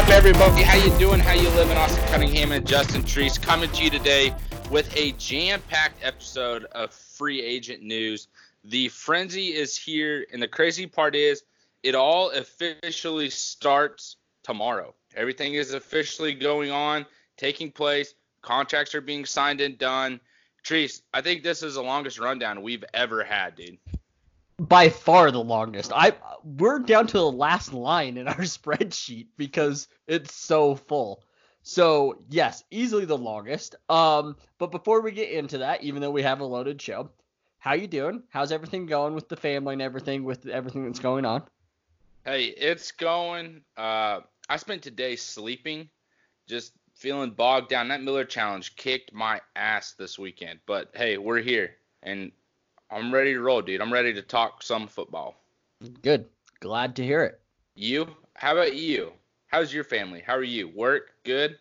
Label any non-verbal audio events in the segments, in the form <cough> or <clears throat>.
up, everybody? How you doing? How you living? Austin Cunningham and Justin Treese coming to you today with a jam-packed episode of free agent news. The frenzy is here, and the crazy part is, it all officially starts tomorrow. Everything is officially going on, taking place. Contracts are being signed and done. Treese, I think this is the longest rundown we've ever had, dude by far the longest. I we're down to the last line in our <laughs> spreadsheet because it's so full. So yes, easily the longest. Um, but before we get into that, even though we have a loaded show, how you doing? How's everything going with the family and everything with everything that's going on? Hey, it's going. Uh, I spent today sleeping, just feeling bogged down. That Miller Challenge kicked my ass this weekend, but hey, we're here, and I'm ready to roll, dude. I'm ready to talk some football. Good. Glad to hear it. You? How about you? How's your family? How are you? Work? Good?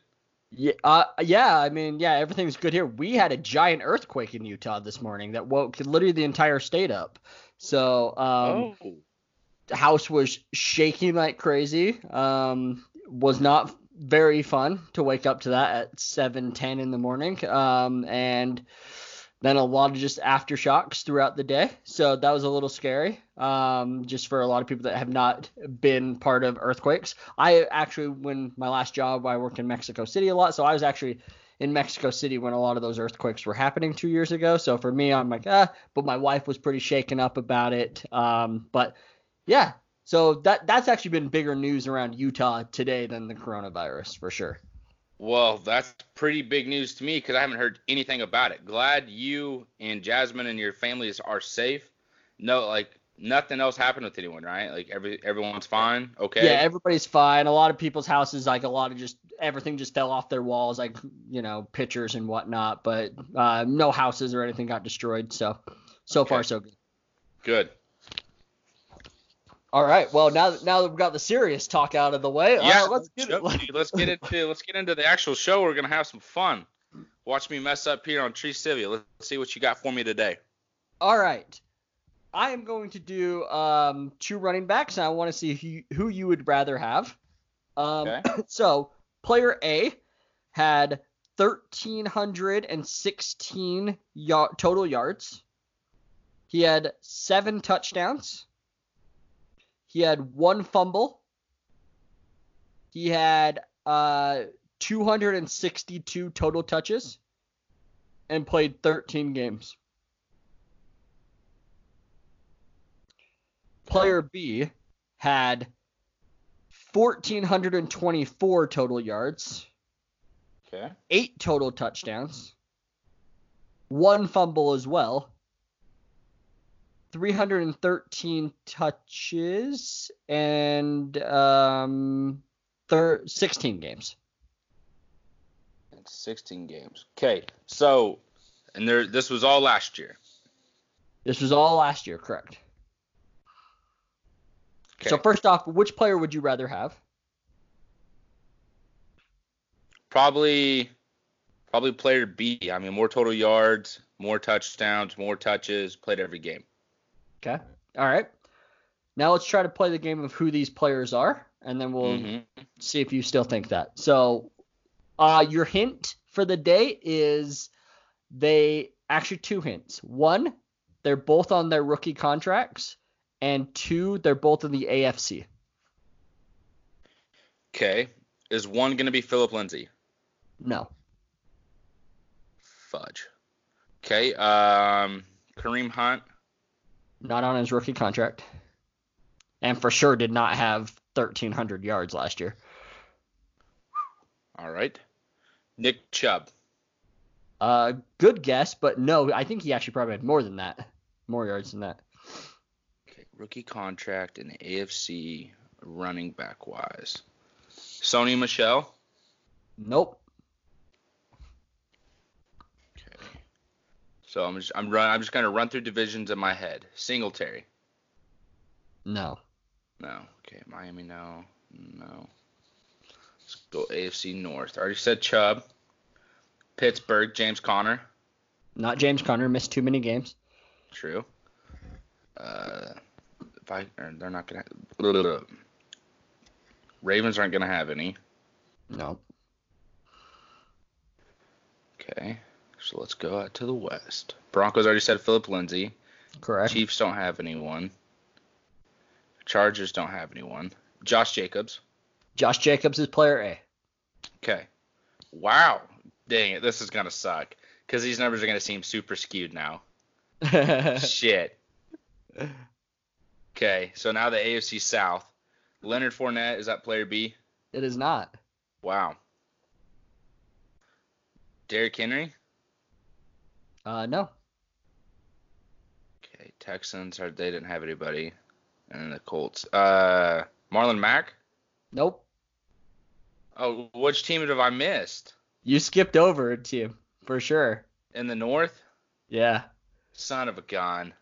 Yeah, uh, yeah. I mean, yeah, everything's good here. We had a giant earthquake in Utah this morning that woke literally the entire state up. So, um, oh. the house was shaking like crazy. Um, was not very fun to wake up to that at 7:10 in the morning. Um, and then a lot of just aftershocks throughout the day. So that was a little scary, um, just for a lot of people that have not been part of earthquakes. I actually, when my last job, I worked in Mexico City a lot, so I was actually in Mexico City when a lot of those earthquakes were happening two years ago. So for me, I'm like, ah, but my wife was pretty shaken up about it. Um, but yeah, so that that's actually been bigger news around Utah today than the coronavirus for sure. Well, that's pretty big news to me because I haven't heard anything about it. Glad you and Jasmine and your families are safe. No, like nothing else happened with anyone, right? Like every everyone's fine. Okay. Yeah, everybody's fine. A lot of people's houses, like a lot of just everything just fell off their walls, like you know pictures and whatnot. But uh, no houses or anything got destroyed. So so okay. far so good. Good. All right. Well, now that now that we've got the serious talk out of the way, yeah, uh, let's get it. let's get into let's get into the actual show. We're gonna have some fun. Watch me mess up here on Tree Sivia. Let's see what you got for me today. All right. I am going to do um, two running backs, and I want to see who, who you would rather have. Um, okay. <clears throat> So, player A had 1,316 y- total yards. He had seven touchdowns. He had one fumble. He had uh, 262 total touches and played 13 games. Player B had 1,424 total yards. Okay. Eight total touchdowns. One fumble as well. 313 touches and um, thir- 16 games. 16 games. Okay, so and there this was all last year. This was all last year, correct? Okay. So first off, which player would you rather have? Probably probably player B. I mean, more total yards, more touchdowns, more touches, played every game. Okay. All right. Now let's try to play the game of who these players are, and then we'll mm-hmm. see if you still think that. So, uh, your hint for the day is they actually two hints. One, they're both on their rookie contracts, and two, they're both in the AFC. Okay. Is one going to be Philip Lindsay? No. Fudge. Okay. Um, Kareem Hunt not on his rookie contract, and for sure did not have 1,300 yards last year. All right. Nick Chubb. Uh, good guess, but no, I think he actually probably had more than that, more yards than that. Okay, rookie contract in the AFC running back wise. Sony Michel. Nope. So I'm just I'm run I'm just gonna run through divisions in my head. Singletary. No. No. Okay. Miami. No. No. Let's go AFC North. I already said Chubb. Pittsburgh. James Conner. Not James Conner. Missed too many games. True. Uh, if I they're not gonna. Blah, blah, blah. Ravens aren't gonna have any. No. Okay. So let's go out to the West. Broncos already said Philip Lindsay. Correct. Chiefs don't have anyone. Chargers don't have anyone. Josh Jacobs. Josh Jacobs is player A. Okay. Wow. Dang it. This is going to suck because these numbers are going to seem super skewed now. <laughs> Shit. Okay. So now the AFC South. Leonard Fournette, is that player B? It is not. Wow. Derrick Henry? Uh, no. Okay. Texans, are, they didn't have anybody. And then the Colts. Uh, Marlon Mack? Nope. Oh, which team have I missed? You skipped over a team for sure. In the North? Yeah. Son of a gun.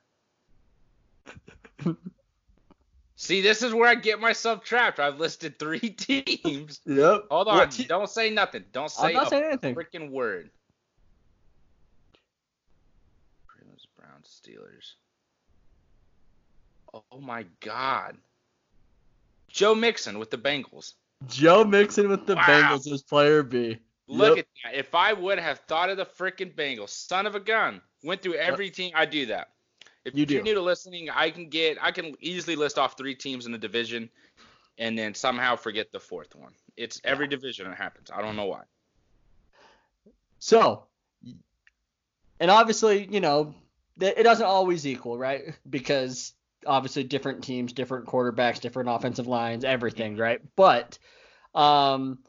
<laughs> See, this is where I get myself trapped. I've listed three <laughs> teams. Yep. Hold on. Te- Don't say nothing. Don't say I'm not a saying anything. freaking word. Ravens, Browns, Steelers. Oh my God. Joe Mixon with the Bengals. Joe Mixon with the Wow. Bengals is player B. Look Yep. at that. If I would have thought of the freaking Bengals, son of a gun, went through every team, I do that. If You you're do. new to listening, I can get, I can easily list off three teams in the division, and then somehow forget the fourth one. It's every division it happens. I don't know why. So, and obviously, you know, it doesn't always equal, right? <laughs> Because obviously, different teams, different quarterbacks, different offensive lines, everything, right? But, um,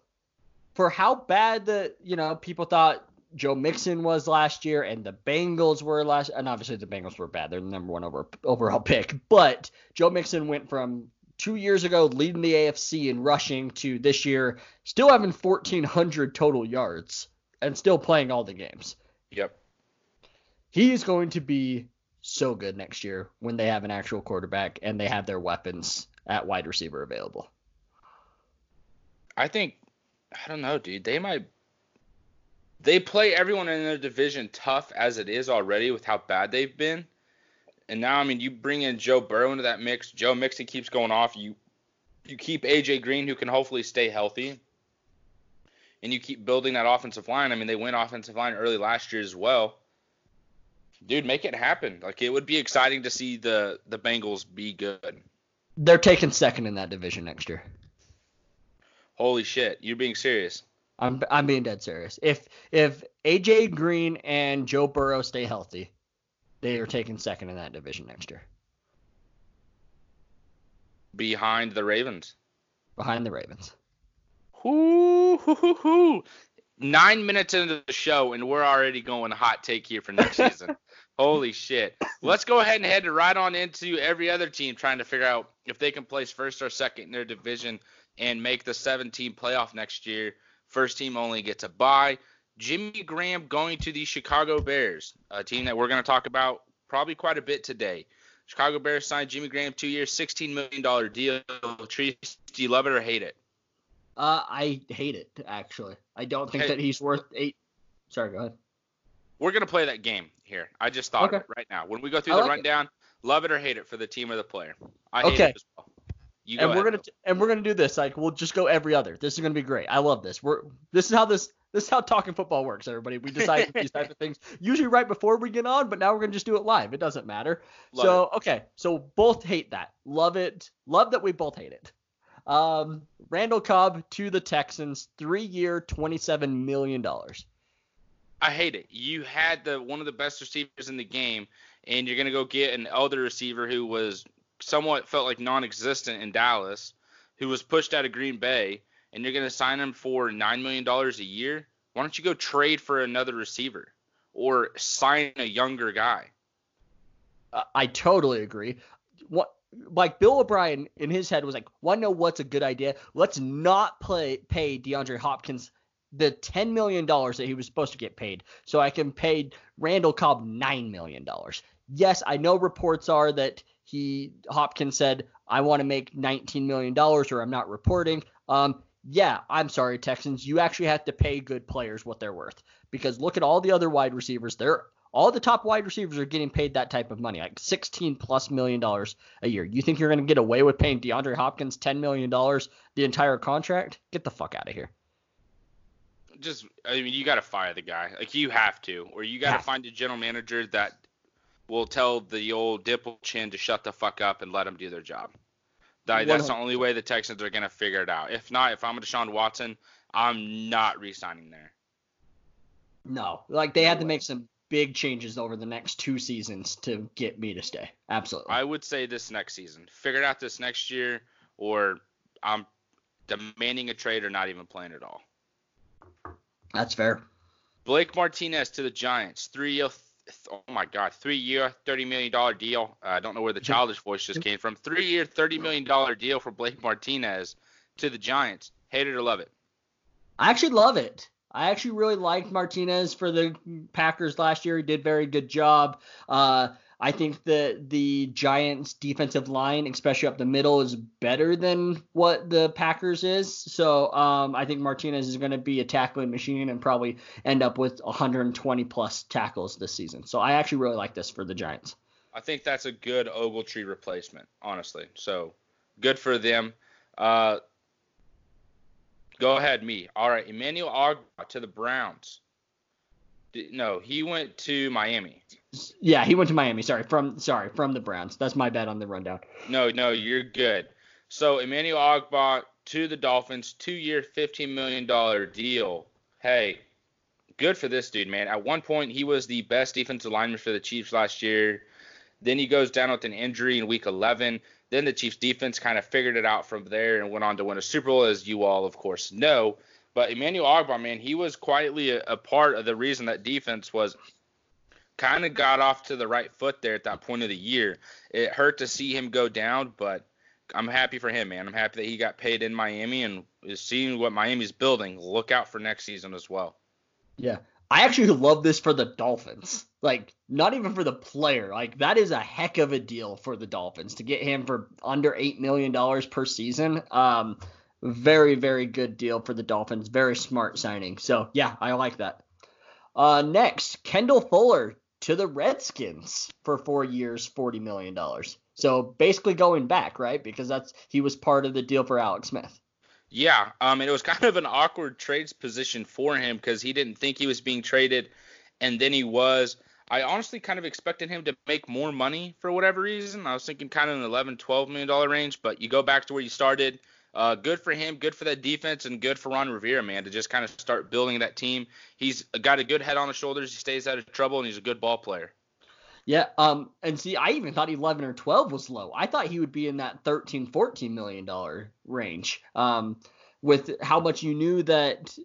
for how bad the, you know, people thought Joe Mixon was last year and the Bengals were last, and obviously the Bengals were bad. They're the number one over, overall <laughs> pick. But Joe Mixon went from two years ago leading the AFC in rushing to this year still having 1,400 total yards and still playing all the games. Yep. He is going to be so good next year when they have an actual quarterback and they have their weapons at wide receiver available. I think, I don't know, dude. They might. They play everyone in their division tough as it is already with how bad they've been. And now, I mean, you bring in Joe Burrow into that mix. Joe Mixon keeps going off. You you keep AJ Green, who can hopefully stay healthy, and you keep building that offensive line. I mean, they went offensive line early last year as well. Dude, make it happen. Like it would be exciting to see the the Bengals be good. They're taking second in that division next year. Holy shit, you're being serious. I'm I'm being dead serious. If if AJ Green and Joe Burrow stay healthy, they are taking second in that division next year Behind the Ravens. behind the Ravens. Hoo, hoo, hoo, hoo. Nine minutes into the show, and we're already going hot take here for next <laughs> season. Holy shit. Let's go ahead and head right on into every other team trying to figure out if they can place first or second in their division and make the seven team playoff next year. First team only gets a bye. Jimmy Graham going to the Chicago Bears, a team that we're going to talk about probably quite a bit today. Chicago Bears signed Jimmy Graham two years, $16 million deal. Treese, do you love it or hate it? Uh, I hate it actually. I don't think Okay. that he's worth eight. Sorry, go ahead. We're gonna play that game here. I just thought Okay. of it right now. When we go through the like it. rundown, love it or hate it for the team or the player. I hate Okay. it as well. You go and we're ahead. gonna and we're gonna do this. Like we'll just go every other. This is gonna be great. I love this. We're this is how this this is how talking football works. Everybody, we decide <laughs> these type of things usually right before we get on, but now we're gonna just do it live. It doesn't matter. Love so okay, so both hate that. Love it. Love that we both hate it. Um, Randall Cobb to the Texans, three year, twenty seven million dollars. I hate it. You had the one of the best receivers in the game, and you're gonna go get an elder receiver who was somewhat felt like non-existent in Dallas, who was pushed out of Green Bay, and you're gonna sign him for nine million dollars a year. Why don't you go trade for another receiver or sign a younger guy? I totally agree. What like Bill O'Brien in his head was like, "Want to know what's a good idea? Let's not play pay DeAndre Hopkins the ten million dollars that he was supposed to get paid, so I can pay Randall Cobb nine million dollars." Yes, I know reports are that he Hopkins said, "I want to make nineteen million dollars, or I'm not reporting." Um, yeah, I'm sorry, Texans. You actually have to pay good players what they're worth because look at all the other wide receivers. They're all the top wide receivers are getting paid that type of money, like 16 plus million dollars a year. You think you're going to get away with paying DeAndre Hopkins 10 million dollars the entire contract? Get the fuck out of here. Just I mean you got to fire the guy. Like you have to, or you got to yeah. find a general manager that will tell the old Dipple Chin to shut the fuck up and let them do their job. That, that's the only way the Texans are gonna figure it out. If not, if I'm a Deshaun Watson, I'm not re-signing there. No, like they no had way. to make some big changes over the next two seasons to get me to stay. Absolutely. I would say this next season. Figure it out this next year, or I'm demanding a trade or not even playing at all. That's fair. Blake Martinez to the Giants, three year, oh my God, three year, thirty million dollar deal. Uh, I don't know where the childish voice just came from. Three year, thirty million dollar deal for Blake Martinez to the Giants. Hate it or love it. I actually love it. I actually really liked Martinez for the Packers last year. He did very good job. Uh, I think that the Giants' defensive line, especially up the middle, is better than what the Packers is. So um, I think Martinez is going to be a tackling machine and probably end up with 120 plus tackles this season. So I actually really like this for the Giants. I think that's a good Ogletree replacement, honestly. So good for them. Uh, go ahead, me. All right, Emmanuel Ogbah to the Browns. No, he went to Miami. Yeah, he went to Miami. Sorry, from sorry from the Browns. That's my bad on the rundown. No, no, you're good. So Emmanuel Ogbah to the Dolphins, two-year, fifteen million dollar deal. Hey, good for this dude, man. At one point, he was the best defensive lineman for the Chiefs last year. Then he goes down with an injury in Week 11. Then the Chiefs defense kind of figured it out from there and went on to win a Super Bowl, as you all, of course, know. But Emmanuel Ogbah, man, he was quietly a, a part of the reason that defense was kind of got off to the right foot there at that point of the year. It hurt to see him go down, but I'm happy for him, man. I'm happy that he got paid in Miami and is seeing what Miami's building. Look out for next season as well. Yeah. I actually love this for the Dolphins. Like, not even for the player. Like, that is a heck of a deal for the Dolphins to get him for under $8 million per season. Um, very, very good deal for the Dolphins. Very smart signing. So, yeah, I like that. Uh, next, Kendall Fuller to the Redskins for four years, $40 million. So basically going back, right? Because that's he was part of the deal for Alex Smith. Yeah, um, it was <laughs> kind of an awkward trades position for him because he didn't think he was being traded, and then he was. I honestly kind of expected him to make more money for whatever reason. I was thinking kind of an 11, 12 million dollar range, but you go back to where you started. Uh, good for him, good for that defense, and good for Ron Rivera, man, to just kind of start building that team. He's got a good head on his shoulders. He stays out of trouble, and he's a good ball player. Yeah, um, and see, I even thought 11 or 12 was low. I thought he would be in that 13, 14 million dollar range. Um, with how much you knew that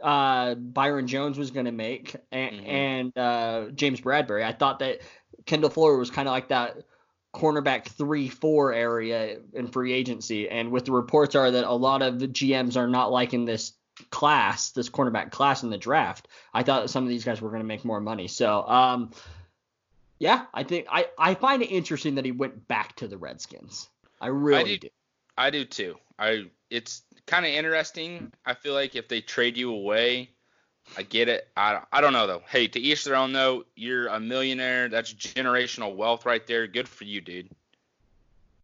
uh, Byron Jones was going to make and, mm-hmm. and uh, James Bradberry, I thought that Kendall Fuller was kind of like that cornerback three four area in free agency. And with the reports are that a lot of the GMs are not liking this class, this cornerback class in the draft. I thought some of these guys were going to make more money. So, um, yeah, I think I, I find it interesting that he went back to the Redskins. I really I do, do. I do too. I it's kind of interesting. I feel like if they trade you away, I get it. I, I don't know though. Hey, to each their own though. You're a millionaire. That's generational wealth right there. Good for you, dude.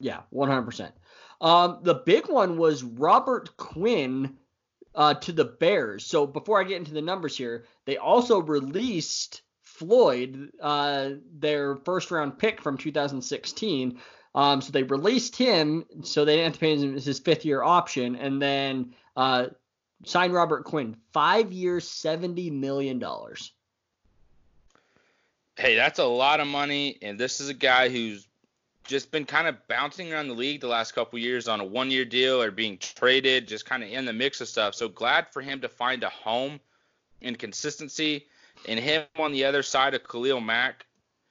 Yeah, 100%. Um, the big one was Robert Quinn uh, to the Bears. So before I get into the numbers here, they also released Floyd, uh, their first round pick from 2016. Um, so they released him, so they didn't have to pay him his fifth year option, and then uh, signed Robert Quinn, five years, seventy million dollars. Hey, that's a lot of money, and this is a guy who's just been kind of bouncing around the league the last couple years on a one year deal or being traded, just kind of in the mix of stuff. So glad for him to find a home and consistency. And him on the other side of Khalil Mack,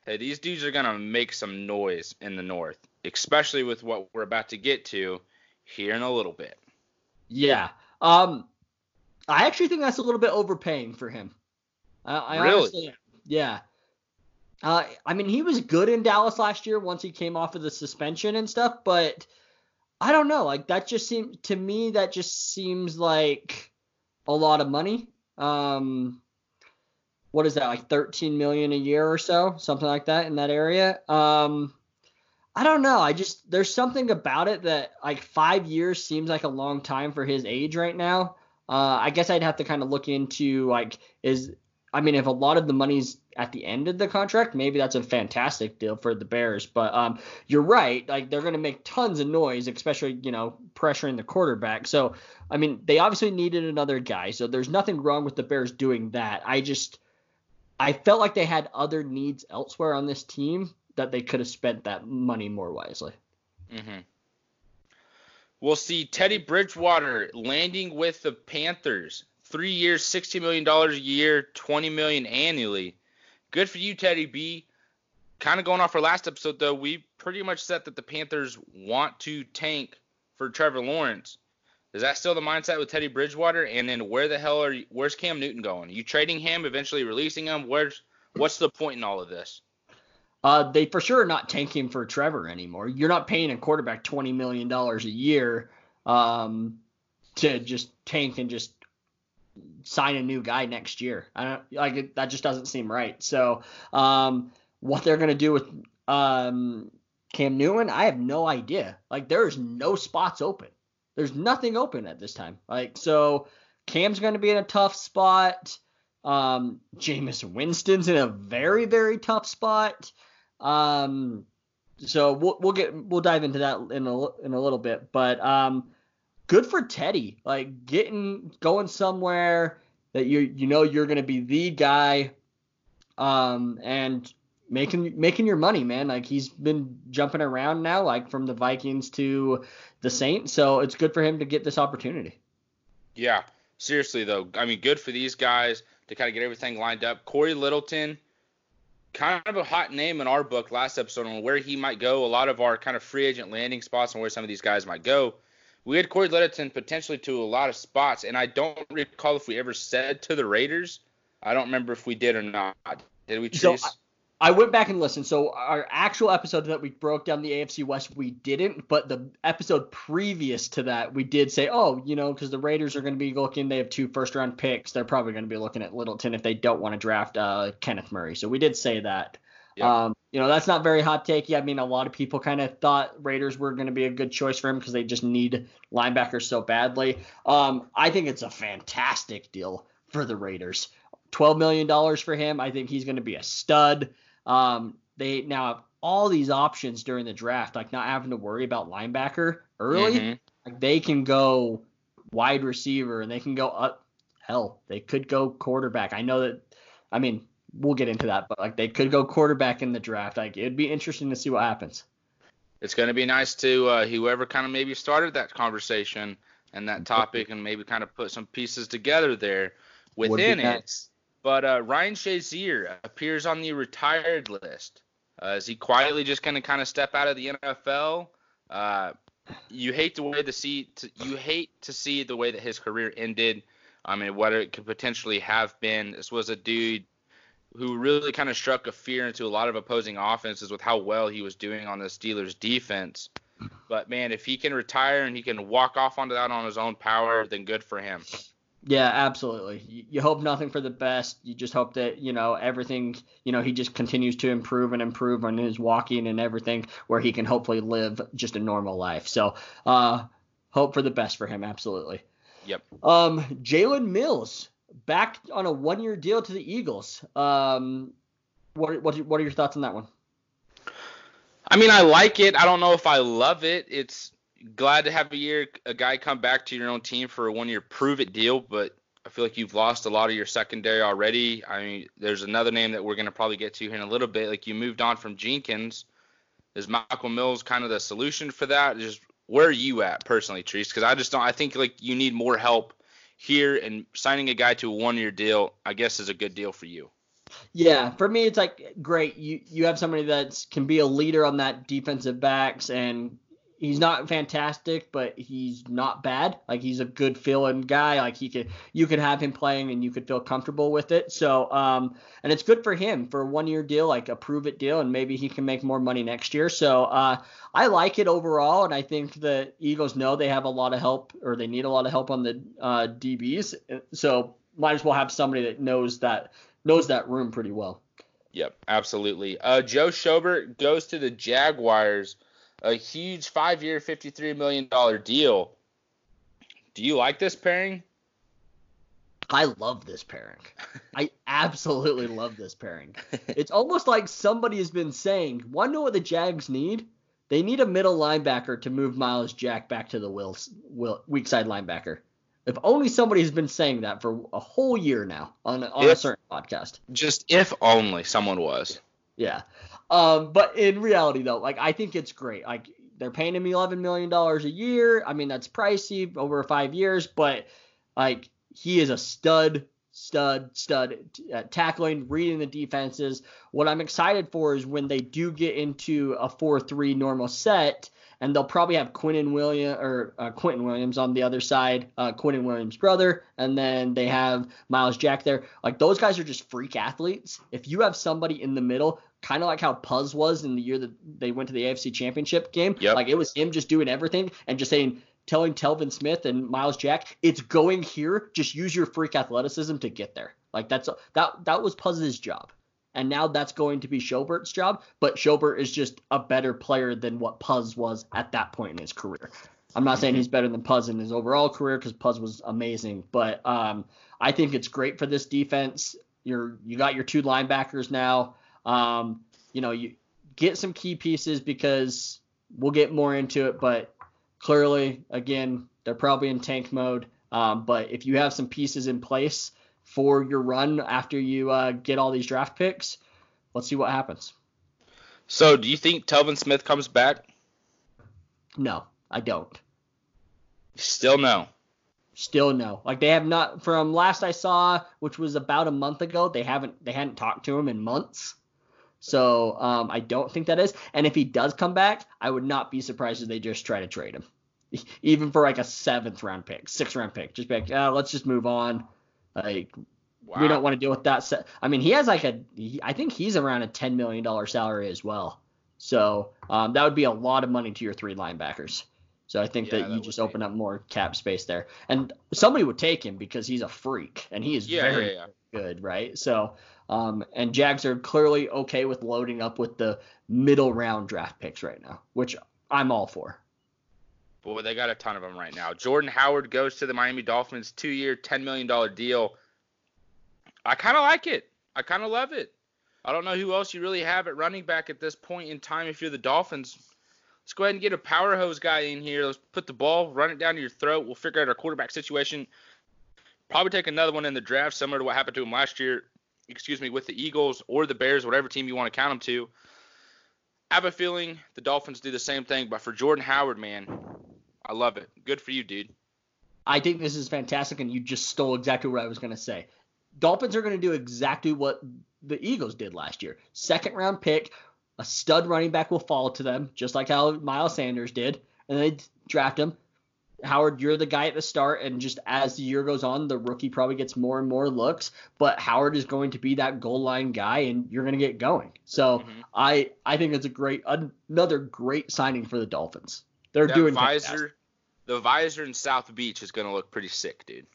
hey, these dudes are gonna make some noise in the North especially with what we're about to get to here in a little bit. Yeah. Um, I actually think that's a little bit overpaying for him. I, I really? Honestly, yeah. Uh, I mean, he was good in Dallas last year once he came off of the suspension and stuff, but I don't know. Like that just seems to me that just seems like a lot of money. Um, what is that? Like 13 million a year or so, something like that in that area. Um, I don't know. I just there's something about it that like five years seems like a long time for his age right now. Uh, I guess I'd have to kind of look into like is I mean, if a lot of the money's at the end of the contract, maybe that's a fantastic deal for the Bears. But um, you're right; like they're going to make tons of noise, especially you know pressuring the quarterback. So I mean, they obviously needed another guy. So there's nothing wrong with the Bears doing that. I just I felt like they had other needs elsewhere on this team that they could have spent that money more wisely. Mm-hmm. We'll see Teddy Bridgewater landing with the Panthers. Three years, $60 million a year, 20 million annually. Good for you, Teddy B. Kind of going off our last episode, though, we pretty much said that the Panthers want to tank for Trevor Lawrence. Is that still the mindset with Teddy Bridgewater? And then where the hell are you, where's Cam Newton going? Are you trading him, eventually releasing him? Where's what's the point in all of this? Uh, they for sure are not tanking for Trevor anymore. You're not paying a quarterback twenty million dollars a year um, to just tank and just sign a new guy next year. I don't like it, that just doesn't seem right. So um, what they're gonna do with um, Cam Newton, I have no idea. Like there's no spots open. There's nothing open at this time. Like so, Cam's gonna be in a tough spot. Um, Jameis Winston's in a very very tough spot. Um, so we'll we'll get we'll dive into that in a in a little bit, but um, good for Teddy, like getting going somewhere that you you know you're gonna be the guy, um, and making making your money, man. Like he's been jumping around now, like from the Vikings to the Saints, so it's good for him to get this opportunity. Yeah, seriously though, I mean, good for these guys to kind of get everything lined up. Cory Littleton kind of a hot name in our book last episode on where he might go. A lot of our kind of free agent landing spots and where some of these guys might go. We had Cory Littleton potentially to a lot of spots, and I don't recall if we ever said to the Raiders. I don't remember if we did or not. Did we, So I went back and listened. So our actual episode that we broke down the AFC West, we didn't. But the episode previous to that, we did say, oh, you know, because the Raiders are going to be looking. They have two first round picks. They're probably going to be looking at Littleton if they don't want to draft uh, Kenneth Murray. So we did say that. Um, you know, that's not very hot takey. I mean, a lot of people kind of thought Raiders were going to be a good choice for him because they just need linebackers so badly. Um, I think it's a fantastic deal for the Raiders. $12 million for him. I think he's going to be a stud. Um, they now have all these options during the draft, like not having to worry about linebacker early. Mhm. Like they can go wide receiver and they can go up. Hell, they could go quarterback. I know that. I mean, we'll get into that, but like they could go quarterback in the draft. Like it'd be interesting to see what happens. It's going to be nice to uh, whoever kind of maybe started that conversation and that topic and maybe kind of put some pieces together there within it. nice. But uh, Ryan Shazier appears on the retired list. Uh, is he quietly just going to kind of step out of the NFL? Uh, you hate the way the see to, you hate to see the way that his career ended. I mean, what it could potentially have been. This was a dude who really kind of struck a fear into a lot of opposing offenses with how well he was doing on the Steelers defense. But man, if he can retire and he can walk off onto that on his own power, then good for him. Yeah, absolutely. You, you hope nothing for the best. You just hope that you know everything. You know he just continues to improve and improve on his walking and everything, where he can hopefully live just a normal life. So, uh, hope for the best for him. Absolutely. Yep. Um, Jalen Mills back on a one-year deal to the Eagles. Um, what what what are your thoughts on that one? I mean, I like it. I don't know if I love it. It's glad to have a year a guy come back to your own team for a one year prove it deal, but I feel like you've lost a lot of your secondary already. I mean, there's another name that we're gonna probably get to here in a little bit. Like you moved on from Jenkins. Is Michael Mills kind of the solution for that? Just where are you at personally, Treese? Because I just don't. I think like you need more help here, and signing a guy to a one year deal, I guess, is a good deal for you. Yeah, for me, it's like great. You you have somebody that can be a leader on that defensive backs, and he's not fantastic, but he's not bad. Like he's a good feeling guy. Like he could you could have him playing, and you could feel comfortable with it. So um, and it's good for him for a one year deal, like a prove it deal, and maybe he can make more money next year. So uh, I like it overall, and I think the Eagles know they have a lot of help, or they need a lot of help on the uh, DBs. So might as well have somebody that knows that knows that room pretty well. Yep, absolutely. Uh, Joe Schobert goes to the Jaguars, a huge five-year, fifty-three million dollar deal. Do you like this pairing? I love this pairing. I absolutely love this pairing. It's almost like somebody has been saying, "Want to know what the Jags need? They need a middle linebacker to move Myles Jack back to the will, will, weak side linebacker." If only somebody has been saying that for a whole year now on, on if, a certain podcast. Just if only someone was. Yeah. Um, but in reality, though, like I think it's great. Like they're paying him eleven million dollars a year. I mean that's pricey over five years, but like he is a stud, stud, stud at tackling, reading the defenses. What I'm excited for is when they do get into a four-three normal set and they'll probably have Quinton Williams or uh, Quinton Williams on the other side, uh, Quinton Williams' brother, and then they have Myles Jack there. Like those guys are just freak athletes. If you have somebody in the middle, kind of like how Puz was in the year that they went to the AFC Championship game, yep. like it was him just doing everything and just saying, telling Telvin Smith and Myles Jack, it's going here. Just use your freak athleticism to get there. Like that's that that was Puz's job and now that's going to be Schobert's job. But Schobert is just a better player than what Puz was at that point in his career. I'm not saying he's better than Puz in his overall career because Puz was amazing, but um, I think it's great for this defense. You're you got your two linebackers now. Um, you know you get some key pieces because we'll get more into it, but clearly again they're probably in tank mode. Um, but if you have some pieces in place for your run after you uh, get all these draft picks. Let's see what happens. So, do you think Telvin Smith comes back? No, I don't. Still no. Still no. Like they have not from last I saw, which was about a month ago. They haven't they hadn't talked to him in months. So um, I don't think that is. And if he does come back, I would not be surprised if they just try to trade him, <laughs> even for like a seventh round pick, sixth round pick. Just be like, oh, let's just move on. Like wow. we don't want to deal with that. Set. I mean, he has like a, he, I think he's around a ten million dollar salary as well. So um, that would be a lot of money to your three linebackers. So I think yeah, that you that just open up more cap space there, and somebody would take him because he's a freak and he is yeah, very yeah, good, right? So, um, and Jags are clearly okay with loading up with the middle round draft picks right now, which I'm all for. Boy, they got a ton of them right now. Jordan Howard goes to the Miami Dolphins, two year, $10 million deal. I kind of like it. I kind of love it. I don't know who else you really have at running back at this point in time if you're the Dolphins. Let's go ahead and get a power hose guy in here. Let's put the ball, run it down to your throat. We'll figure out our quarterback situation. Probably take another one in the draft, similar to what happened to him last year, excuse me, with the Eagles or the Bears, whatever team you want to count them to. I have a feeling the Dolphins do the same thing, but for Jordan Howard, man, I love it. Good for you, dude. I think this is fantastic, and you just stole exactly what I was going to say. Dolphins are going to do exactly what the Eagles did last year. Second round pick, a stud running back will fall to them, just like how Miles Sanders did, and they draft him. Howard, you're the guy at the start, and just as the year goes on, the rookie probably gets more and more looks. But Howard is going to be that goal line guy, and you're going to get going. So mm-hmm. I I think it's a great another great signing for the Dolphins. They're that doing visor. Fantastic the visor in South Beach is gonna look pretty sick, dude.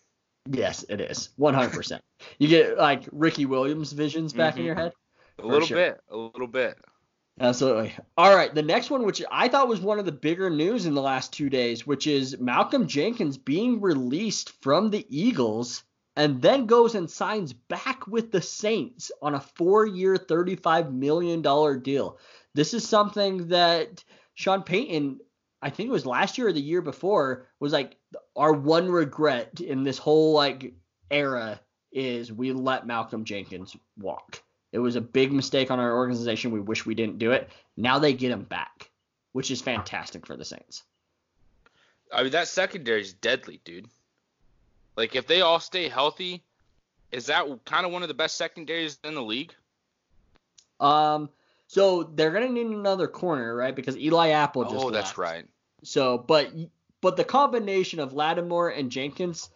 Yes, it is. 100%. you get like Ricky Williams visions back mm-hmm. in your head. A little sure. bit, a little bit. Absolutely. All right, the next one, which I thought was one of the bigger news in the last two days, which is Malcolm Jenkins being released from the Eagles and then goes and signs back with the Saints on a four-year, $35 million deal. This is something that Sean Payton I think it was last year or the year before, was like our one regret in this whole like era is we let Malcolm Jenkins walk. It was a big mistake on our organization. We wish we didn't do it. Now they get him back, which is fantastic for the Saints. I mean that secondary is deadly, dude. Like if they all stay healthy, is that kind of one of the best secondaries in the league? Um, so they're gonna need another corner, right? Because Eli Apple just. Oh, left. that's right. So, but but the combination of Lattimore and Jenkins,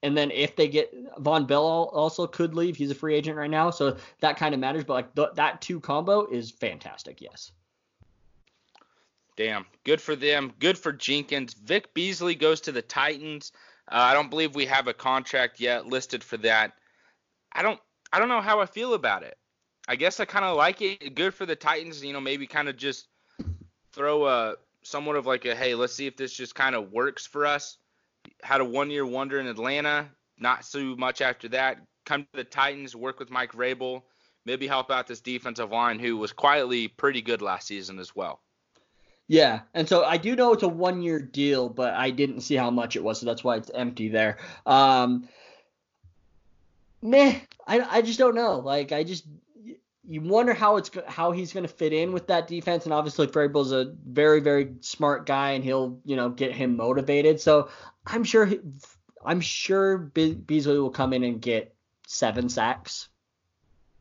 and then if they get Vonn Bell also could leave. He's a free agent right now, so that kind of matters. But like th- that two combo is fantastic. Yes. Damn, good for them. Good for Jenkins. Vic Beasley goes to the Titans. Uh, I don't believe we have a contract yet listed for that. I don't. I don't know how I feel about it. I guess I kind of like it. Good for the Titans. You know, maybe kind of just throw a somewhat of like a hey, let's see if this just kind of works for us. Had a one year wonder in Atlanta. not so much after that. Come to the Titans, work with Mike Vrabel, maybe help out this defensive line who was quietly pretty good last season as well. Yeah, and so I do know it's a one-year deal, but I didn't see how much it was, so that's why it's empty there. Um, meh, I, I just don't know. Like I just you wonder how it's how he's going to fit in with that defense, and obviously Vrabel's a very very smart guy, and he'll you know get him motivated. So I'm sure he, I'm sure Beasley will come in and get seven sacks,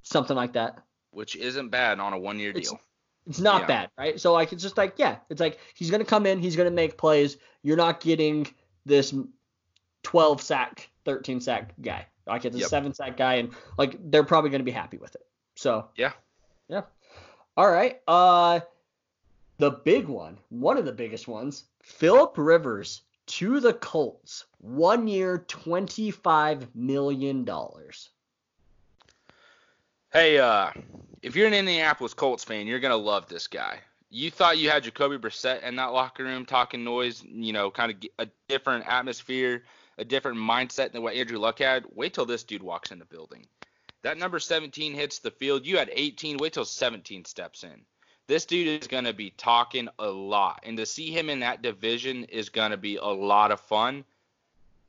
something like that. Which isn't bad on a one-year deal. It's not yeah. bad, right? So like it's just like yeah, it's like he's gonna come in, he's gonna make plays. You're not getting this 12 sack, 13 sack guy. Like it's a yep. seven sack guy, and like they're probably gonna be happy with it. So yeah, yeah. All right. Uh, the big one, one of the biggest ones, Philip Rivers to the Colts, one year, twenty-five million dollars. Hey, uh, if you're an Indianapolis Colts fan, you're gonna love this guy. You thought you had Jacoby Brissett in that locker room talking noise, you know, kind of a different atmosphere, a different mindset than what Andrew Luck had. Wait till this dude walks in the building. That number 17 hits the field. You had 18. Wait till 17 steps in. This dude is going to be talking a lot. And to see him in that division is going to be a lot of fun.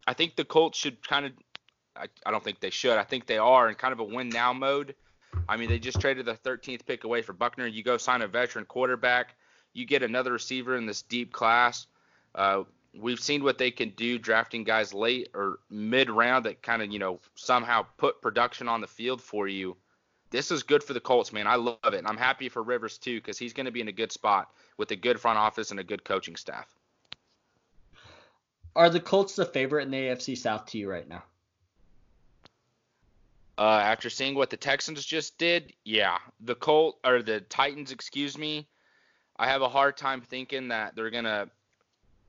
I think the Colts should kind of, I, I don't think they should. I think they are in kind of a win now mode. I mean, they just traded the 13th pick away for Buckner. You go sign a veteran quarterback. You get another receiver in this deep class. Uh, we've seen what they can do drafting guys late or mid round that kind of, you know, somehow put production on the field for you. This is good for the Colts, man. I love it. And I'm happy for Rivers too because he's going to be in a good spot with a good front office and a good coaching staff. Are the Colts the favorite in the AFC South to you right now? Uh, after seeing what the Texans just did, yeah, the Colt or the Titans, excuse me, I have a hard time thinking that they're gonna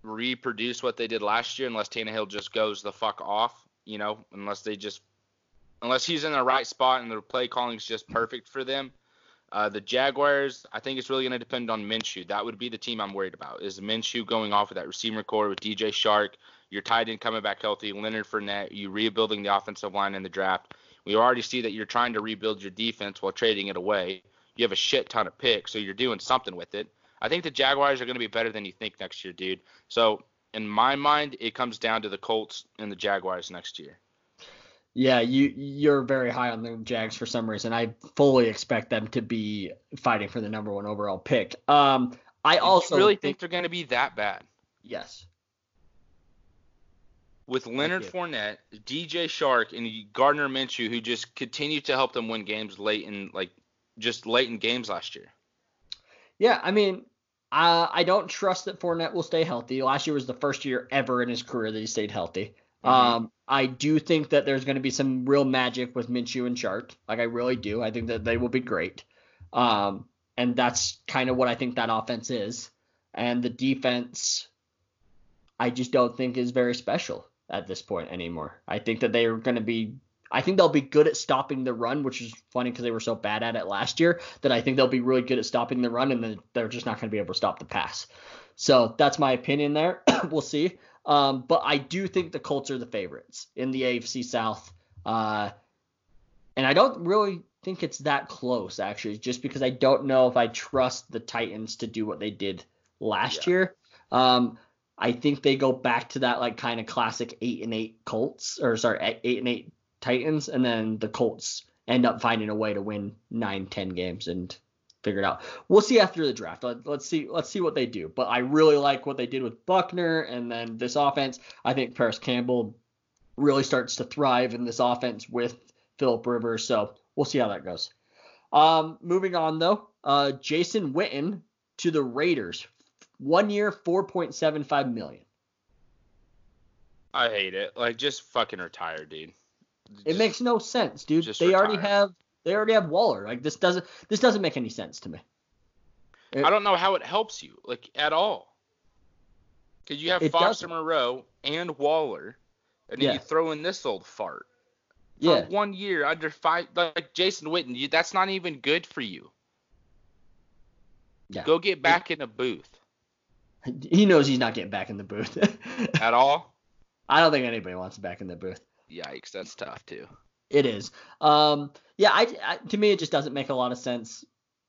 reproduce what they did last year unless Tannehill just goes the fuck off, you know, unless they just unless he's in the right spot and the play calling is just perfect for them. Uh, the Jaguars, I think it's really going to depend on Minshew. That would be the team I'm worried about. Is Minshew going off with that receiver core with DJ Chark, your tight end coming back healthy, Leonard Fournette, you rebuilding the offensive line in the draft. We already see that you're trying to rebuild your defense while trading it away. You have a shit ton of picks, so you're doing something with it. I think the Jaguars are going to be better than you think next year, dude. So in my mind, it comes down to the Colts and the Jaguars next year. Yeah, you you're very high on the Jags for some reason. I fully expect them to be fighting for the number one overall pick. Um, I also really think, think they're going to be that bad. Yes. With Leonard Fournette, DJ Chark, and Gardner Minshew, who just continued to help them win games late in like just late in games last year. Yeah, I mean, uh, I don't trust that Fournette will stay healthy. Last year was the first year ever in his career that he stayed healthy. Mm-hmm. Um, I do think that there's going to be some real magic with Minshew and Chark. Like I really do. I think that they will be great. Um, and that's kind of what I think that offense is. And the defense, I just don't think is very special at this point anymore. I think that they are going to be I think they'll be good at stopping the run, which is funny because they were so bad at it last year that I think they'll be really good at stopping the run, and then they're just not going to be able to stop the pass. So that's my opinion there. <coughs> we'll see. Um, but I do think the Colts are the favorites in the AFC South. Uh, and I don't really think it's that close, actually, just because I don't know if I trust the Titans to do what they did last yeah. year. Um, I think they go back to that like kind of classic eight and eight Colts, or sorry, eight and eight Titans, and then the Colts end up finding a way to win nine, ten games and figure it out. We'll see after the draft. Let, us see. Let's see what they do. But I really like what they did with Buckner and then this offense. I think Parris Campbell really starts to thrive in this offense with Philip Rivers. So we'll see how that goes. Um, moving on though, uh, Jason Witten to the Raiders, one year, four point seven five million. I hate it. Like, just fucking retire, dude. It makes no sense, dude. They retire. already have they already have Waller. Like this doesn't this doesn't make any sense to me. It, I don't know how it helps you like at all. Because you have Foster Moreau and Waller, and then yeah. you throw in this old fart. For yeah. one year under five, like Jason Witten, you, that's not even good for you. Yeah. Go get back in the booth. <laughs> He knows he's not getting back in the booth. <laughs> At all? I don't think anybody wants back in the booth. Yikes, that's tough too. It is. Um, yeah, I, I, to me it just doesn't make a lot of sense.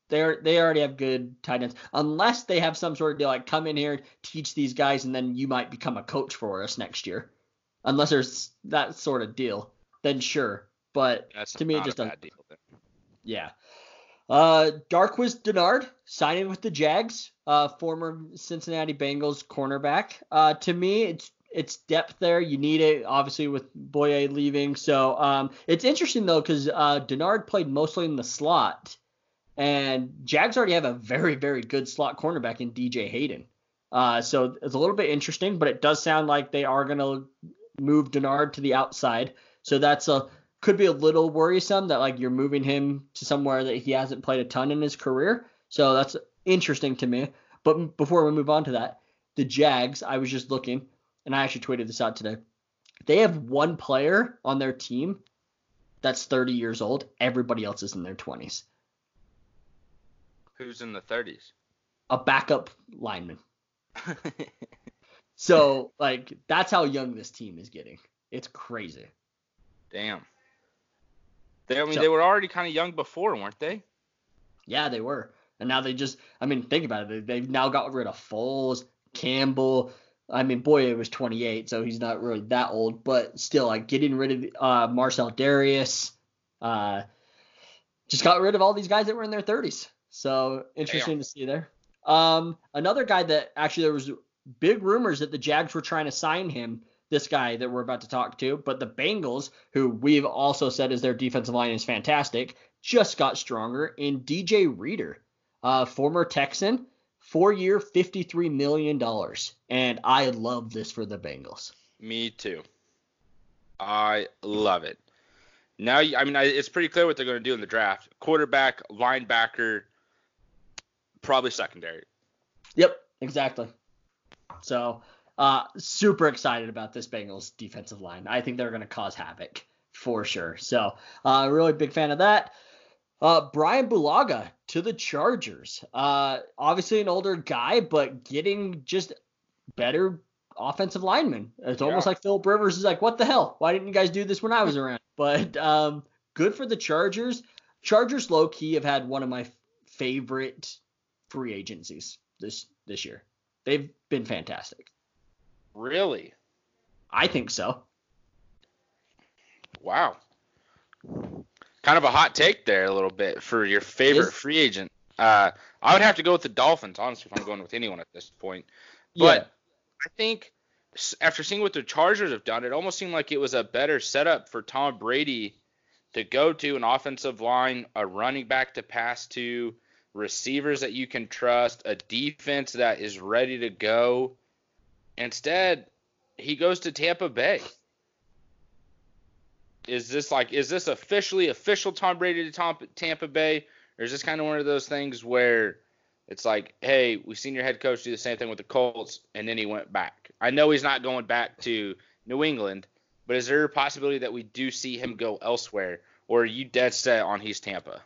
They're they already have good tight ends, unless they have some sort of deal like come in here, teach these guys, and then you might become a coach for us next year. Unless there's that sort of deal, then sure. But That's to me it just doesn't. deal. Yeah. Uh, Darqueze Dennard signing with the Jags, uh, former Cincinnati Bengals cornerback. Uh, to me, it's it's depth there. You need it, obviously, with Bouye leaving. So um, it's interesting though, because uh, Dennard played mostly in the slot, and Jags already have a very very good slot cornerback in DJ Hayden. Uh, so it's a little bit interesting, but it does sound like they are gonna move Dennard to the outside. So that's a could be a little worrisome that like you're moving him to somewhere that he hasn't played a ton in his career. So that's interesting to me. But before we move on to that, the Jags, I was just looking, and I actually tweeted this out today. They have one player on their team that's 30 years old. Everybody else is in their 20s. Who's in the 30s? A backup lineman. <laughs> So like that's how young this team is getting. It's crazy. Damn. They, I mean, So- they were already kind of young before, weren't they? Yeah, they were. And now they just, I mean, think about it. They- They've now got rid of Foles, Campbell. I mean, boy, it was 28, so he's not really that old, but still, like getting rid of uh, Marcell Dareus, uh, just got rid of all these guys that were in their 30s. So interesting to see there. Um, another guy that actually there was big rumors that the Jags were trying to sign him. This guy that we're about to talk to, but the Bengals, who we've also said is their defensive line is fantastic, just got stronger in DJ Reader, uh, former Texan, four year, $53 million. And I love this for the Bengals. Me too. I love it. Now, I mean, it's pretty clear what they're going to do in the draft: quarterback, linebacker, probably secondary. Yep, exactly. So, uh, super excited about this Bengals defensive line. I think they're going to cause havoc for sure. So, uh, really big fan of that. Uh, Brian Bulaga to the Chargers. Uh, obviously an older guy, but getting just better offensive linemen. It's almost Yeah. like Philip Rivers is like, what the hell? Why didn't you guys do this when I was around? But um, good for the Chargers. Chargers low key have had one of my favorite free agencies this this year. They've been fantastic. Really? I think so. Wow. Kind of a hot take there, a little bit for your favorite free agent. Uh, I would have to go with the Dolphins, honestly, if I'm going with anyone at this point. But I think after seeing what the Chargers have done, it almost seemed like it was a better setup for Tom Brady to go to an offensive line, a running back to pass to, receivers that you can trust, a defense that is ready to go. Instead, he goes to Tampa Bay. Is this like is this officially official Tom Brady to Tampa Bay, or is this kind of one of those things where it's like, hey, we've seen your head coach do the same thing with the Colts, and then he went back. I know he's not going back to New England, but is there a possibility that we do see him go elsewhere, or are you dead set on he's Tampa?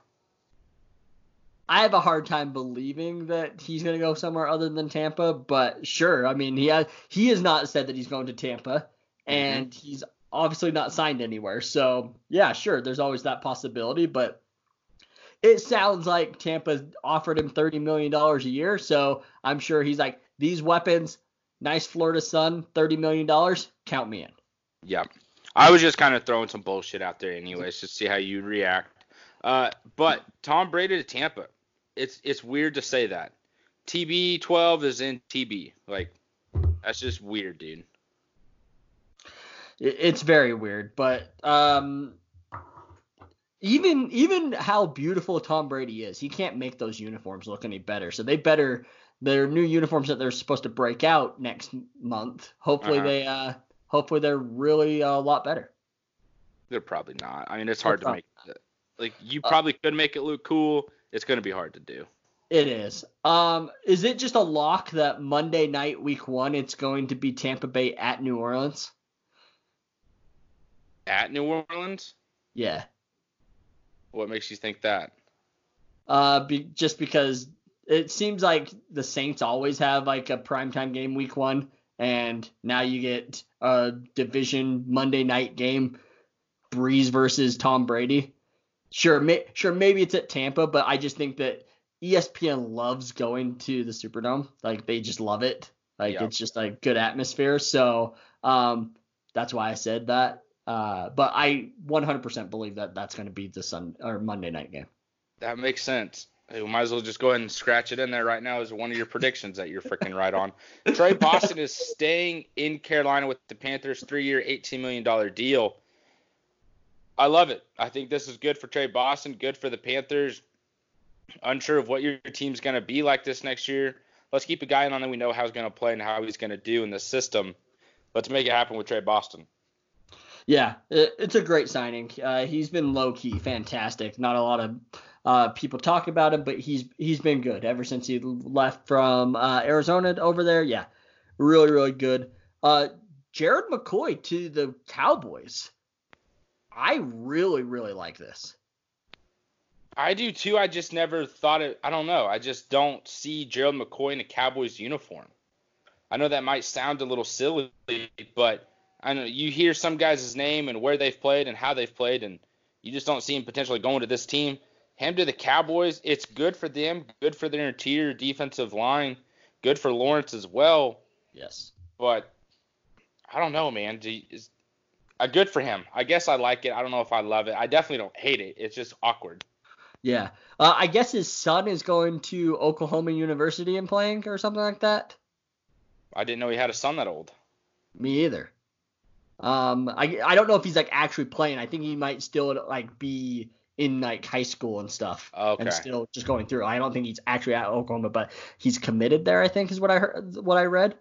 I have a hard time believing that he's going to go somewhere other than Tampa, but sure. I mean, he has he has not said that he's going to Tampa, mm-hmm. and he's obviously not signed anywhere. So yeah, sure. There's always that possibility, but it sounds like Tampa offered him thirty million dollars a year. So I'm sure he's like these weapons, nice Florida sun, thirty million dollars, count me in. Yeah. I was just kind of throwing some bullshit out there anyways, to see how you react. Uh, but Tom Brady to Tampa, it's it's weird to say that. TB12 is in TB. Like, that's just weird, dude. It- It's very weird, but um, even even how beautiful Tom Brady is, he can't make those uniforms look any better. So they better their new uniforms that they're supposed to break out next month. Hopefully Uh-huh. they uh hopefully they're really a lot better. They're probably not. I mean, it's hard to probably make. Like, you Uh, probably could make it look cool. It's going to be hard to do. It is. Um, is it just a lock that Monday night, week one, it's going to be Tampa Bay at New Orleans? At New Orleans, Yeah. what makes you think that? Uh, be, just because it seems like the Saints always have like a primetime game week one, and now you get a division Monday night game, Brees versus Tom Brady. Sure, may, sure, maybe it's at Tampa, but I just think that ESPN loves going to the Superdome. Like they just love it. Like yep. it's just like good atmosphere. So um, that's why I said that. Uh, but I 100% believe that that's going to be the Sun or Monday night game. That makes sense. We might as well just go ahead and scratch it in there right now as one of your predictions that you're freaking right on. <laughs> Tre Boston is staying in Carolina with the Panthers, three-year, $18 million deal. I love it. I think this is good for Tre Boston, good for the Panthers. Unsure of what your team's going to be like this next year. Let's keep a guy on that we know how he's going to play and how he's going to do in the system. Let's make it happen with Tre Boston. Yeah, it's a great signing. Uh, he's been low key, fantastic. Not a lot of uh, people talk about him, but he's he's been good ever since he left from uh, Arizona over there. Yeah, really really good. Uh, Gerald McCoy to the Cowboys. I really really like this. I do too. I just never thought it. I don't know. I just don't see Gerald McCoy in a Cowboys uniform. I know that might sound a little silly, but I know you hear some guys' name and where they've played and how they've played, and you just don't see him potentially going to this team. Him to the Cowboys, it's good for them, good for their interior defensive line, good for Lawrence as well. Yes. But I don't know, man. You, is, uh, good for him. I guess I like it. I don't know if I love it. I definitely don't hate it. It's just awkward. Yeah. Uh, I guess his son is going to Oklahoma University and playing or something like that. I didn't know he had a son that old. Me either. Um, I I don't know if he's like actually playing. I think he might still like be in like high school and stuff, okay. and still just going through. I don't think he's actually at Oklahoma, but he's committed there. I think is what I heard, what I read.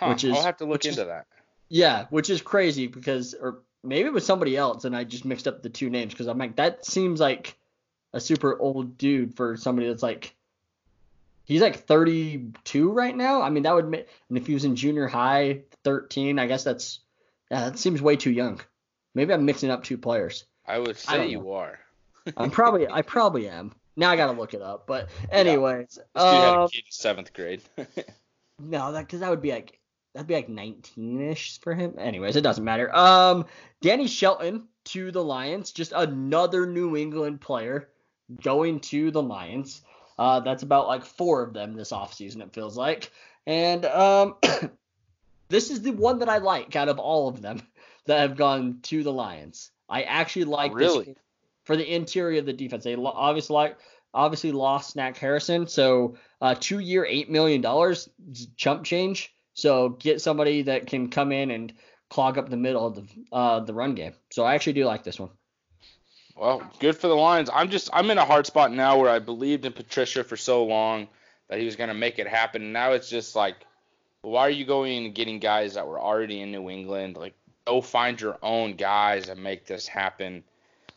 Huh, which is I'll have to look into is, that. Yeah, which is crazy because, or maybe it was somebody else, and I just mixed up the two names because I'm like that seems like a super old dude for somebody that's like he's like 32 right now. I mean, that would make, and if he was in junior high, 13, I guess that's, yeah, that seems way too young. Maybe I'm mixing up two players. I would say I you are. <laughs> I'm probably, I probably am. Now I gotta look it up. But anyways, yeah. um, had a kid in seventh grade. <laughs> no, that because that would be like that'd be like 19ish for him. Anyways, it doesn't matter. Um, Danny Shelton to the Lions, just another New England player going to the Lions. Uh, that's about like four of them this offseason, it feels like. And um, <clears throat> this is the one that I like out of all of them <laughs> that have gone to the Lions. I actually like really? this for the interior of the defense. They obviously like obviously lost Snacks Harrison, so uh, two year eight million dollars chump change. So get somebody that can come in and clog up the middle of the uh, the run game. So I actually do like this one. Well, good for the Lions. I'm just I'm in a hard spot now where I believed in Patricia for so long that he was going to make it happen. Now it's just like, why are you going and getting guys that were already in New England? Like, go find your own guys and make this happen.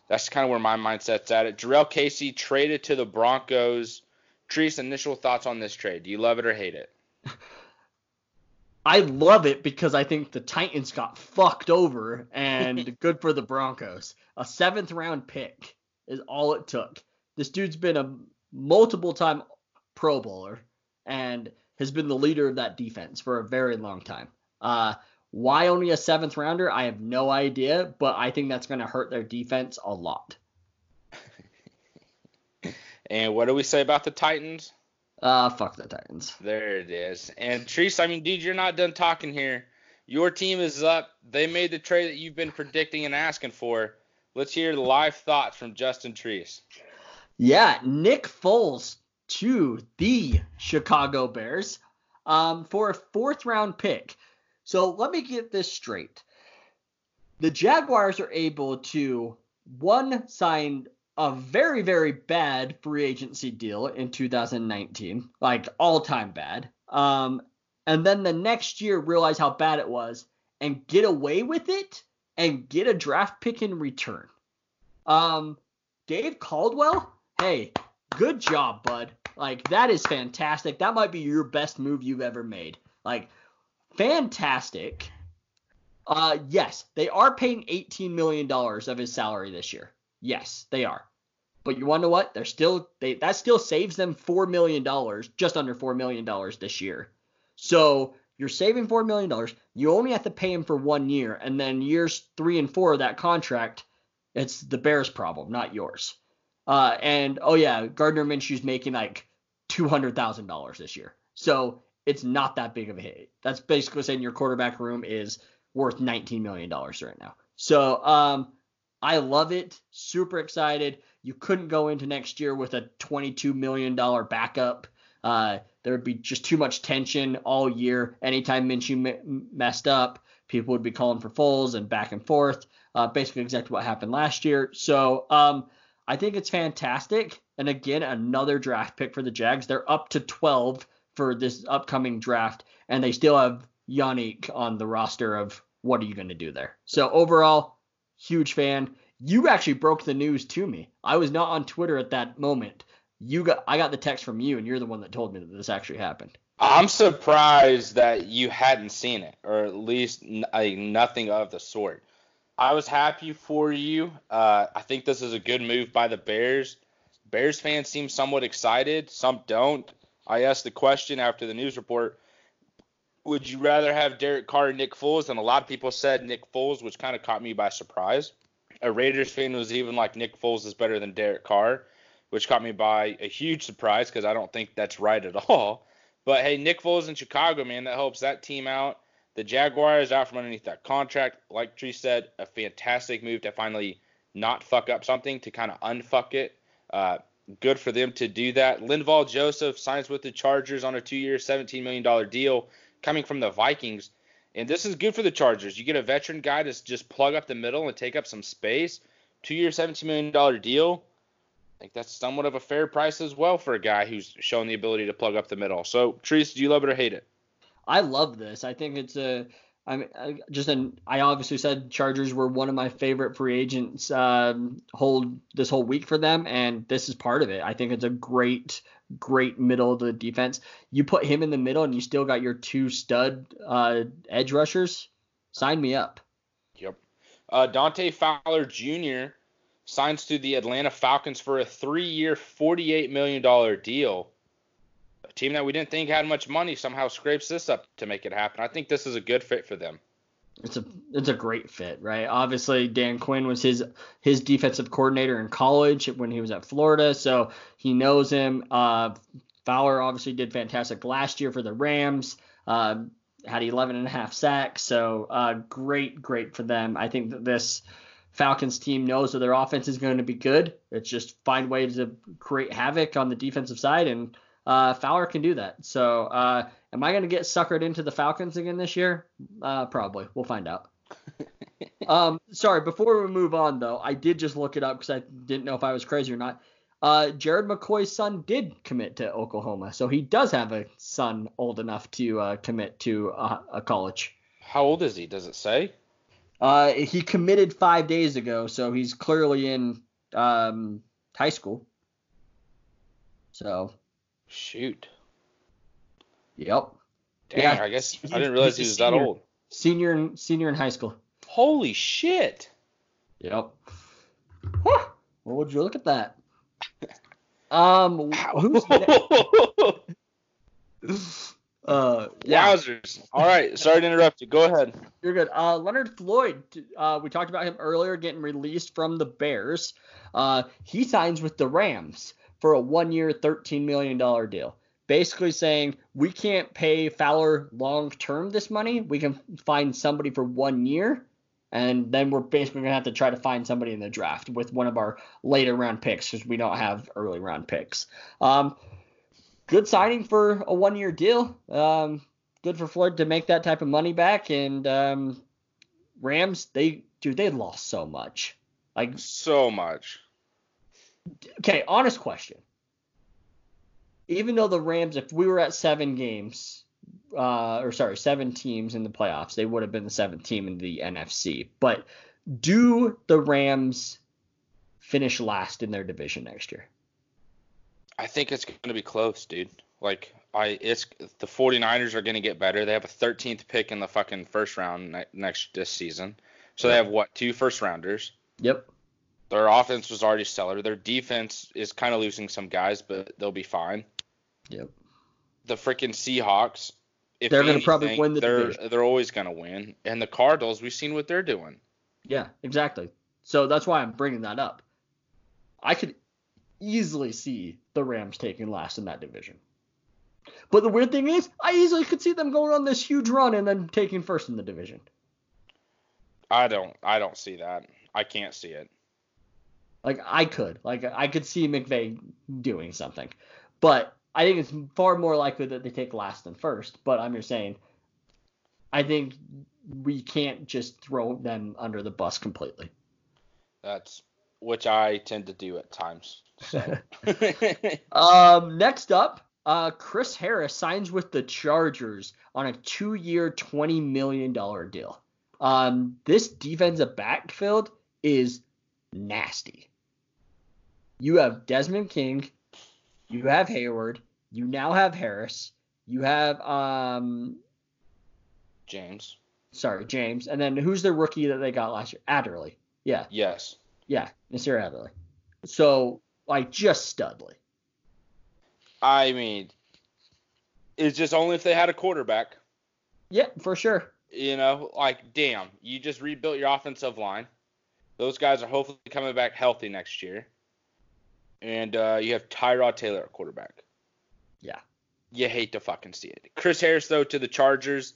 That's kind of where my mindset's at. It. Jurrell Casey traded to the Broncos. Treese, initial thoughts on this trade? Do you love it or hate it? I love it because I think the Titans got fucked over and <laughs> good for the Broncos. A seventh round pick is all it took. This dude's been a multiple time Pro Bowler and has been the leader of that defense for a very long time. Uh, why only a seventh rounder? I have no idea, but I think that's going to hurt their defense a lot. <laughs> and what do we say about the Titans? Uh, fuck the Titans. There it is. And Treese, I mean, dude, you're not done talking here. Your team is up. They made the trade that you've been predicting and asking for. Let's hear the live thoughts from Justin Treese. Yeah, Nick Foles to the Chicago Bears um, for a fourth round pick. So let me get this straight. The Jaguars are able to one sign a very, very bad free agency deal in 2019, like all time bad. Um, and then the next year realize how bad it was and get away with it and get a draft pick in return. Um, Dave Caldwell, hey, good job, bud. Like that is fantastic. That might be your best move you've ever made. Like fantastic. Uh, yes, they are paying 18 million dollars of his salary this year. Yes, they are. But you know what? They're still they that still saves them four million dollars, just under four million dollars this year. So You're saving $4 million. You only have to pay him for one year. And then years three and four of that contract, it's the Bears' problem, not yours. Uh, and oh, yeah, Gardner Minshew's making like $200,000 this year. So it's not that big of a hit. That's basically saying your quarterback room is worth $19 million right now. So um, I love it. Super excited. You couldn't go into next year with a $22 million backup. Uh, there would be just too much tension all year. Anytime Minshew m- messed up, people would be calling for Foles and back and forth. Uh, basically, exactly what happened last year. So um, I think it's fantastic. And again, another draft pick for the Jags. They're up to 12 for this upcoming draft, and they still have Yannick on the roster of what are you going to do there. So overall, huge fan. You actually broke the news to me. I was not on Twitter at that moment. You got I got the text from you, and you're the one that told me that this actually happened. I'm surprised that you hadn't seen it, or at least nothing of the sort. I was happy for you. Uh, I think this is a good move by the Bears. Bears fans seem somewhat excited, some don't. I asked the question after the news report would you rather have Derek Carr Nick Foles? And a lot of people said Nick Foles, which kind of caught me by surprise. A Raiders fan was even like Nick Foles is better than Derek Carr, which caught me by a huge surprise because I don't think that's right at <laughs> all. But hey, Nick Foles in Chicago, man, that helps that team out. The Jaguars out from underneath that contract, like Tree said, a fantastic move to finally not fuck up something to kind of unfuck it. Uh, good for them to do that. Linval Joseph signs with the Chargers on a two-year, $17 million deal coming from the Vikings. And this is good for the Chargers. You get a veteran guy to just plug up the middle and take up some space. Two year, $17 million deal. I think that's somewhat of a fair price as well for a guy who's shown the ability to plug up the middle. So, Treese, do you love it or hate it? I love this. I think it's a. I mean, just an. I obviously said Chargers were one of my favorite free agents. Um, hold this whole week for them, and this is part of it. I think it's a great great middle of the defense. You put him in the middle and you still got your two stud uh, edge rushers. Sign me up. Yep. Uh, Dante Fowler Jr. signs to the Atlanta Falcons for a three-year, $48 million deal. Team that we didn't think had much money somehow scrapes this up to make it happen. I think this is a good fit for them it's a it's a great fit, right? Obviously, Dan Quinn was his his defensive coordinator in college when he was at Florida, so he knows him. Uh, Fowler obviously did fantastic last year for the Rams. Uh, had 11 and a half sacks, so uh, great, great for them. I think that this Falcons team knows that their offense is going to be good. It's just find ways to create havoc on the defensive side, and uh, Fowler can do that. So uh, Am I going to get suckered into the Falcons again this year? Uh, probably. We'll find out. <laughs> um, sorry, before we move on, though, I did just look it up because I didn't know if I was crazy or not. Uh, Gerald McCoy's son did commit to Oklahoma, so he does have a son old enough to uh, commit to a, a, college. How old is he? Does it say? Uh, he committed five days ago, so he's clearly in um, high school. So. Shoot. Yep. Damn, yeah, I guess I didn't realize he was senior, that old. Senior in senior in high school. Holy shit. Yep. Well, would you look at that? Um, <laughs> who's <laughs> Uh, yeah. Wowzers. All right. Sorry to interrupt you. Go ahead. You're good. Uh, Leonard Floyd. Uh, we talked about him earlier, getting released from the Bears. Uh, he signs with the Rams for a one-year, thirteen million dollar deal basically saying we can't pay Fowler long term this money. We can find somebody for one year, and then we're basically gonna have to try to find somebody in the draft with one of our later round picks because we don't have early round picks. Um, good signing for a one year deal. Um, good for Floyd to make that type of money back. And um, Rams, they dude, they lost so much. Like so much. Okay, honest question even though the Rams, if we were at seven games, uh, or sorry, seven teams in the playoffs, they would have been the seventh team in the NFC. But do the Rams finish last in their division next year? I think it's going to be close, dude. Like I, it's the 49ers are going to get better. They have a 13th pick in the fucking first round ne- next this season. So they have what two first rounders? Yep. Their offense was already stellar. Their defense is kind of losing some guys, but they'll be fine. Yep. The freaking Seahawks if they're going to probably win the they're, division. They're always going to win. And the Cardinals, we've seen what they're doing. Yeah, exactly. So that's why I'm bringing that up. I could easily see the Rams taking last in that division. But the weird thing is, I easily could see them going on this huge run and then taking first in the division. I don't I don't see that. I can't see it. Like I could. Like I could see McVay doing something. But I think it's far more likely that they take last than first. But I'm just saying I think we can't just throw them under the bus completely. That's which I tend to do at times. So. <laughs> <laughs> um, next up, uh, Chris Harris signs with the Chargers on a two-year, twenty million dollar deal. Um, this defensive backfield is nasty. You have Desmond King, you have Hayward, you now have Harris, you have um James. Sorry, James, and then who's the rookie that they got last year? Adderley. Yeah. Yes. Yeah, Mr. Adderley. So like just studly. I mean, it's just only if they had a quarterback. Yeah, for sure. You know, like damn, you just rebuilt your offensive line. Those guys are hopefully coming back healthy next year. And uh, you have Tyrod Taylor at quarterback. Yeah. You hate to fucking see it. Chris Harris though to the Chargers.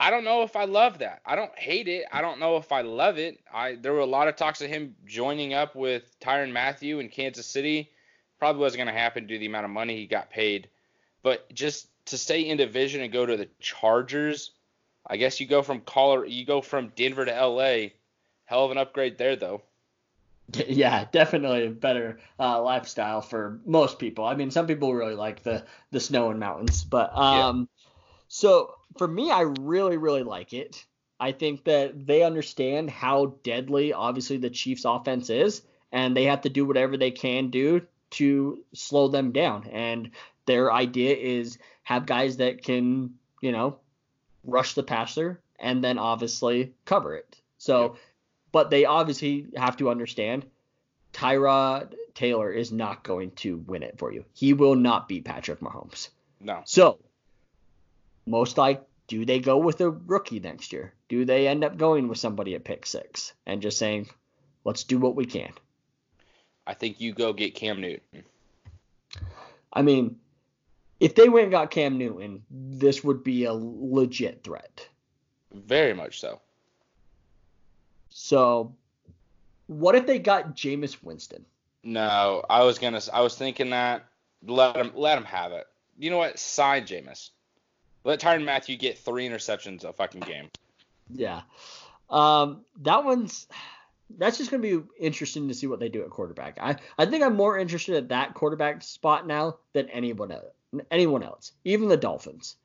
I don't know if I love that. I don't hate it. I don't know if I love it. I there were a lot of talks of him joining up with Tyrann Mathieu in Kansas City. Probably wasn't going to happen due to the amount of money he got paid. But just to stay in division and go to the Chargers, I guess you go from Colorado, you go from Denver to LA. Hell of an upgrade there though. <laughs> Yeah, definitely a better uh, lifestyle for most people. I mean, some people really like the the snow and mountains, but um, yeah. so for me, I really really like it. I think that they understand how deadly, obviously, the Chiefs' offense is, and they have to do whatever they can do to slow them down. And their idea is have guys that can, you know, rush the passer and then obviously cover it. So. But they obviously have to understand Tyrod Taylor is not going to win it for you. He will not beat Patrick Mahomes. No. So, most like, do they go with a rookie next year? Do they end up going with somebody at pick six and just saying, let's do what we can? I think you go get Cam Newton. I mean, if they went and got Cam Newton, this would be a legit threat. Very much so. So, what if they got Jameis Winston? No, I was gonna. I was thinking that let him let him have it. You know what? Sign Jameis. Let Tyrann Mathieu get three interceptions a fucking game. Yeah. Um, that one's that's just gonna be interesting to see what they do at quarterback. I I think I'm more interested at that quarterback spot now than anyone else, anyone else, even the Dolphins,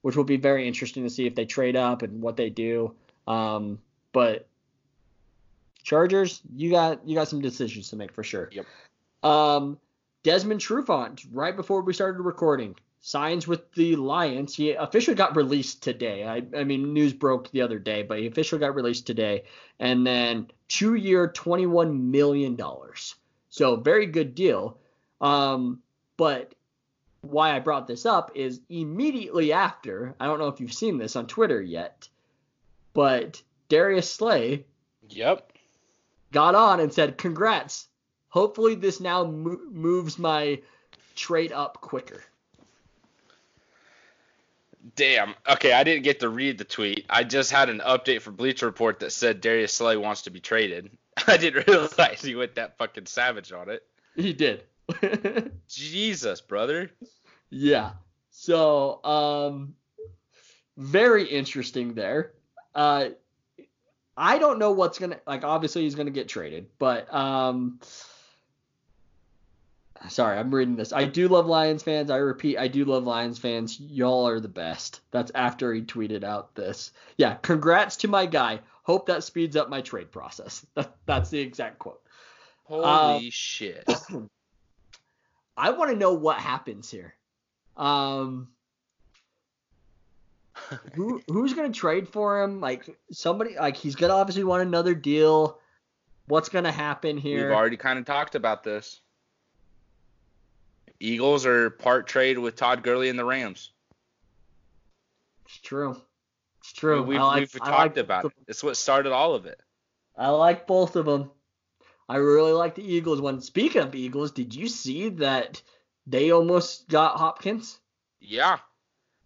which will be very interesting to see if they trade up and what they do. Um, but Chargers, you got you got some decisions to make for sure. Yep. Um, Desmond Trufant, right before we started recording, signs with the Lions. He officially got released today. I, I mean, news broke the other day, but he officially got released today. And then two year, $21 million. So, very good deal. Um, but why I brought this up is immediately after, I don't know if you've seen this on Twitter yet, but Darius Slay. Yep got on and said, "Congrats. Hopefully this now mo- moves my trade up quicker." Damn. Okay, I didn't get to read the tweet. I just had an update from Bleacher Report that said Darius Slay wants to be traded. <laughs> I didn't realize he went that fucking savage on it. He did. <laughs> Jesus, brother. Yeah. So, um, very interesting there. Uh, I don't know what's gonna like. Obviously, he's gonna get traded, but um, sorry, I'm reading this. I do love Lions fans. I repeat, I do love Lions fans. Y'all are the best. That's after he tweeted out this. Yeah, congrats to my guy. Hope that speeds up my trade process. <laughs> that's the exact quote. Holy um, shit. <coughs> I want to know what happens here. Um, who who's gonna trade for him? Like somebody like he's gonna obviously want another deal. What's gonna happen here? We've already kind of talked about this. Eagles are part trade with Todd Gurley and the Rams. It's true. It's true. We've, like, we've talked like about it. It's what started all of it. I like both of them. I really like the Eagles one. Speaking of Eagles, did you see that they almost got Hopkins? Yeah.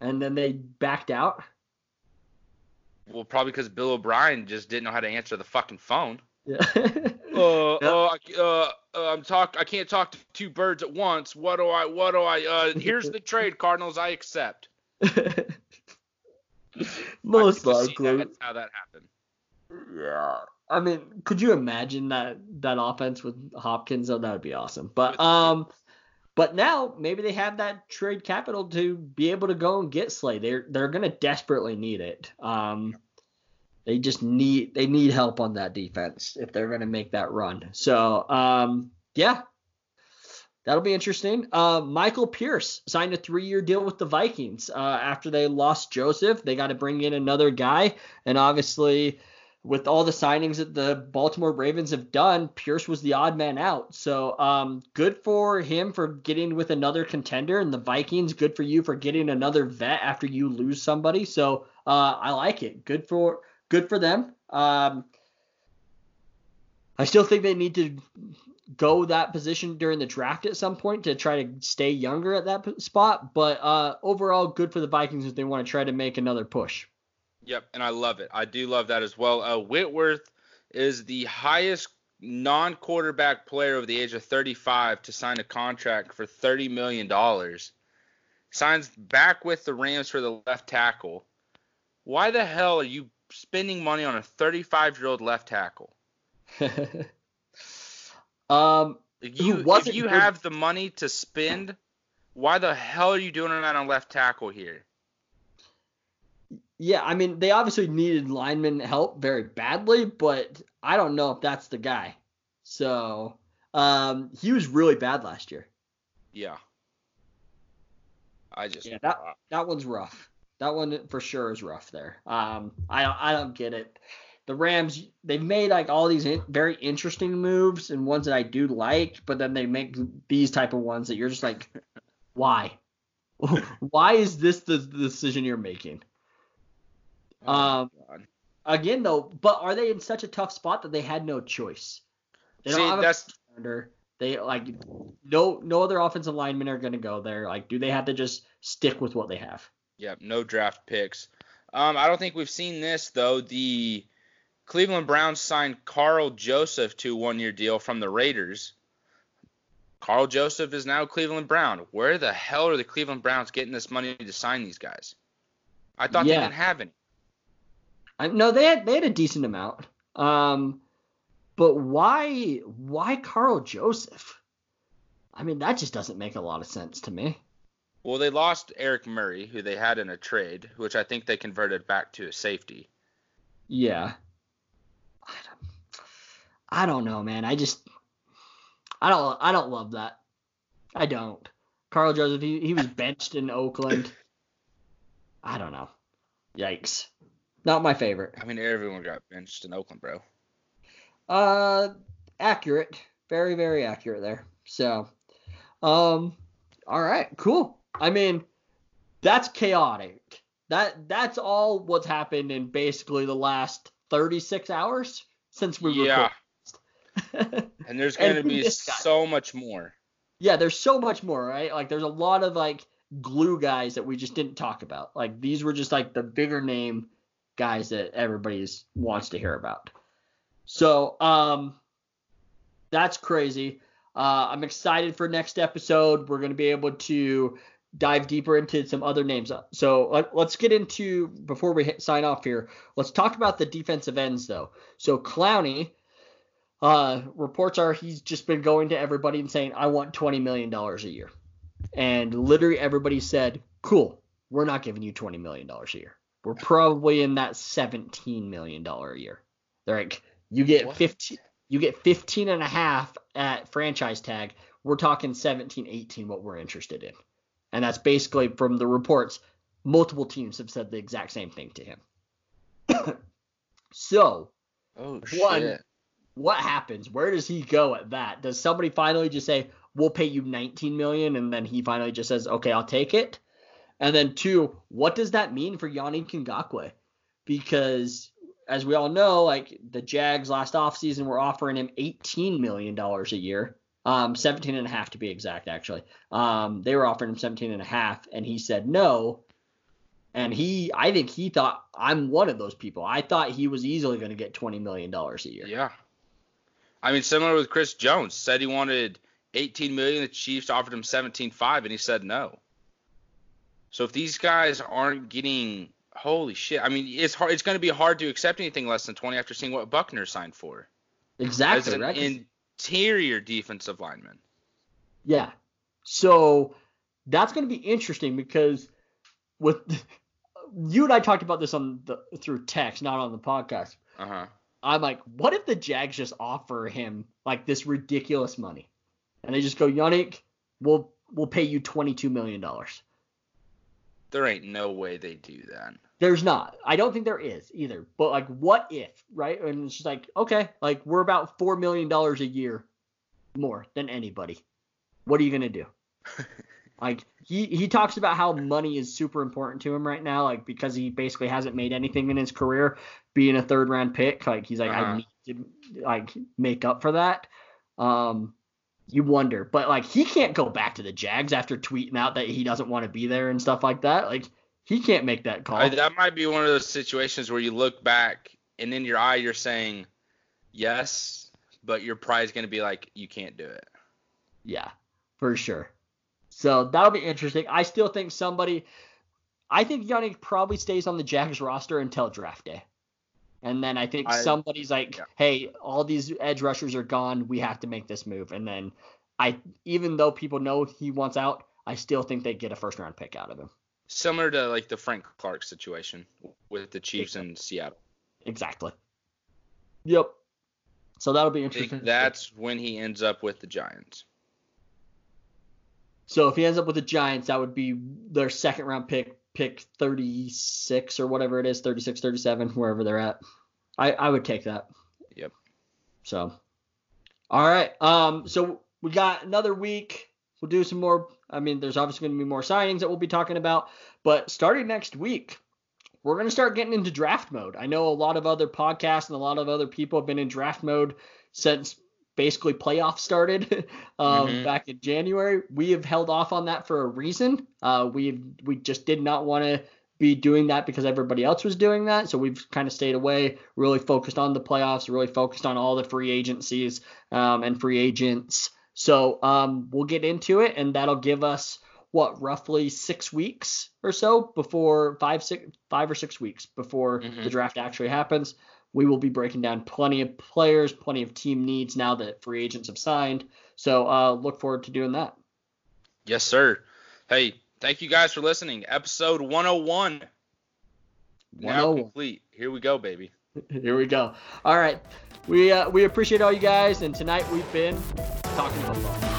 And then they backed out? Well, probably because Bill O'Brien just didn't know how to answer the fucking phone. Yeah. <laughs> uh, <laughs> uh, uh, uh, I'm talk. I can't talk to two birds at once. What do I? What do I? Uh, <laughs> here's the trade, Cardinals. I accept. Most likely. That's how that happened. Yeah. I mean, could you imagine that that offense with Hopkins? Oh, that would be awesome. But um, but now maybe they have that trade capital to be able to go and get Slay. They're they're gonna desperately need it. Um, they just need they need help on that defense if they're gonna make that run. So um, yeah, that'll be interesting. Uh, Michael Pierce signed a three-year deal with the Vikings uh, after they lost Joseph. They got to bring in another guy, and obviously with all the signings that the Baltimore Ravens have done, Pierce was the odd man out. So um, good for him for getting with another contender, and the Vikings. Good for you for getting another vet after you lose somebody. So uh, I like it. Good for good for them. Um, I still think they need to go that position during the draft at some point to try to stay younger at that spot. But uh, overall, good for the Vikings if they want to try to make another push. Yep, and I love it. I do love that as well. Uh, Whitworth is the highest non-quarterback player over the age of 35 to sign a contract for 30 million dollars. Signs back with the Rams for the left tackle. Why the hell are you spending money on a 35-year-old left tackle? <laughs> um, you if you good. have the money to spend, why the hell are you doing that on left tackle here? Yeah, I mean, they obviously needed lineman help very badly, but I don't know if that's the guy. So, um, he was really bad last year. Yeah. I just yeah that that one's rough. That one for sure is rough there. Um, I I don't get it. The Rams they've made like all these in, very interesting moves and ones that I do like, but then they make these type of ones that you're just like, why? <laughs> why is this the, the decision you're making? Oh, um, again though, but are they in such a tough spot that they had no choice? They don't See, have that's a They like no no other offensive linemen are gonna go there. Like, do they have to just stick with what they have? Yep, no draft picks. Um, I don't think we've seen this though. The Cleveland Browns signed Karl Joseph to a one-year deal from the Raiders. Karl Joseph is now Cleveland Brown. Where the hell are the Cleveland Browns getting this money to sign these guys? I thought yeah. they didn't have any. I, no, they had they had a decent amount. Um, but why why Karl Joseph? I mean, that just doesn't make a lot of sense to me. Well, they lost Eric Murray, who they had in a trade, which I think they converted back to a safety. Yeah. I don't, I don't know, man. I just I don't I don't love that. I don't. Karl Joseph, he, he was benched in Oakland. <coughs> I don't know. Yikes. Not my favorite. I mean, everyone got benched in Oakland, bro. Uh, accurate. Very, very accurate there. So, um, all right, cool. I mean, that's chaotic. That that's all what's happened in basically the last 36 hours since we were. yeah. <laughs> and there's going to be so much more. Yeah, there's so much more, right? Like there's a lot of like glue guys that we just didn't talk about. Like these were just like the bigger name guys that everybody wants to hear about. So um, that's crazy. Uh, I'm excited for next episode. We're going to be able to dive deeper into some other names. So let, us get into before we hit, sign off here. Let's talk about the defensive ends though. So Clowney, uh, reports are he's just been going to everybody and saying I want 20 million dollars a year, and literally everybody said, "Cool, we're not giving you 20 million dollars a year." We're probably in that 17 million dollar a year. They're like, you get what? 15, you get 15 and a half at franchise tag. We're talking 17, 18, what we're interested in. And that's basically from the reports. Multiple teams have said the exact same thing to him. <coughs> so, oh, one, what happens? Where does he go at that? Does somebody finally just say, "We'll pay you 19 million," and then he finally just says, "Okay, I'll take it," And then two, what does that mean for Yannick Ngakoue? Because as we all know, like the Jags last offseason were offering him $18 million a year. Um, 17 and a half to be exact, actually. Um, they were offering him 17 and a half, and he said no. And he, I think he thought I'm one of those people. I thought he was easily going to get 20 million dollars a year. Yeah. I mean, similar with Chris Jones, said he wanted 18 million. The Chiefs offered him 17.5, and he said no. So if these guys aren't getting holy shit, I mean, it's hard. It's going to be hard to accept anything less than 20 after seeing what Buckner signed for. Exactly. As an right? interior defensive lineman. Yeah. So that's going to be interesting because with <laughs> you and I talked about this on the through text, not on the podcast. Uh huh. I'm like, what if the Jags just offer him like this ridiculous money, and they just go, Yannick, we'll we'll pay you 22 million dollars. There ain't no way they do that. There's not. I don't think there is either. But like, what if, right? And it's just like, okay, like we're about four million dollars a year more than anybody. What are you gonna do? <laughs> like he he talks about how money is super important to him right now, like because he basically hasn't made anything in his career, being a third round pick. Like he's like, Uh-huh. I need to like make up for that. Um, you wonder, but like he can't go back to the Jags after tweeting out that he doesn't want to be there and stuff like that. Like he can't make that call. I, that might be one of those situations where you look back and in your eye you're saying yes, but your pride's going to be like you can't do it. Yeah, for sure. So that'll be interesting. I still think somebody. I think Yannick probably stays on the Jags roster until draft day. And then I think I- somebody's like, yeah. "Hey, all these edge rushers are gone. We have to make this move." And then I, even though people know he wants out, I still think they get a first round pick out of him. Similar to like the Frank Clark situation with the Chiefs in Seattle. Exactly. Yep. So that'll be interesting. that's when he ends up with the Giants. So if he ends up with the Giants, that would be their second round pick, pick 36 or whatever it is, 36, 37, wherever they're at. I, I would take that. Yep. So, all right. Um, so we got another week. We'll do some more. I mean, there's obviously going to be more signings that we'll be talking about, but starting next week, we're going to start getting into draft mode. I know a lot of other podcasts and a lot of other people have been in draft mode since basically playoffs started <laughs> um, Mhm. back in January. We have held off on that for a reason. Uh, we we just did not want to be doing that because everybody else was doing that. So we've kind of stayed away, really focused on the playoffs, really focused on all the free agencies um, and free agents. So um, we'll get into it, and that'll give us what roughly six weeks or so before five six five or six weeks before Mhm. the draft actually happens. We will be breaking down plenty of players, plenty of team needs now that free agents have signed. So uh, look forward to doing that. Yes, sir. Hey, thank you guys for listening. Episode 101 now 101. complete. Here we go, baby. <laughs> Here we go. All right. We uh, we appreciate all you guys, and tonight we've been talking football.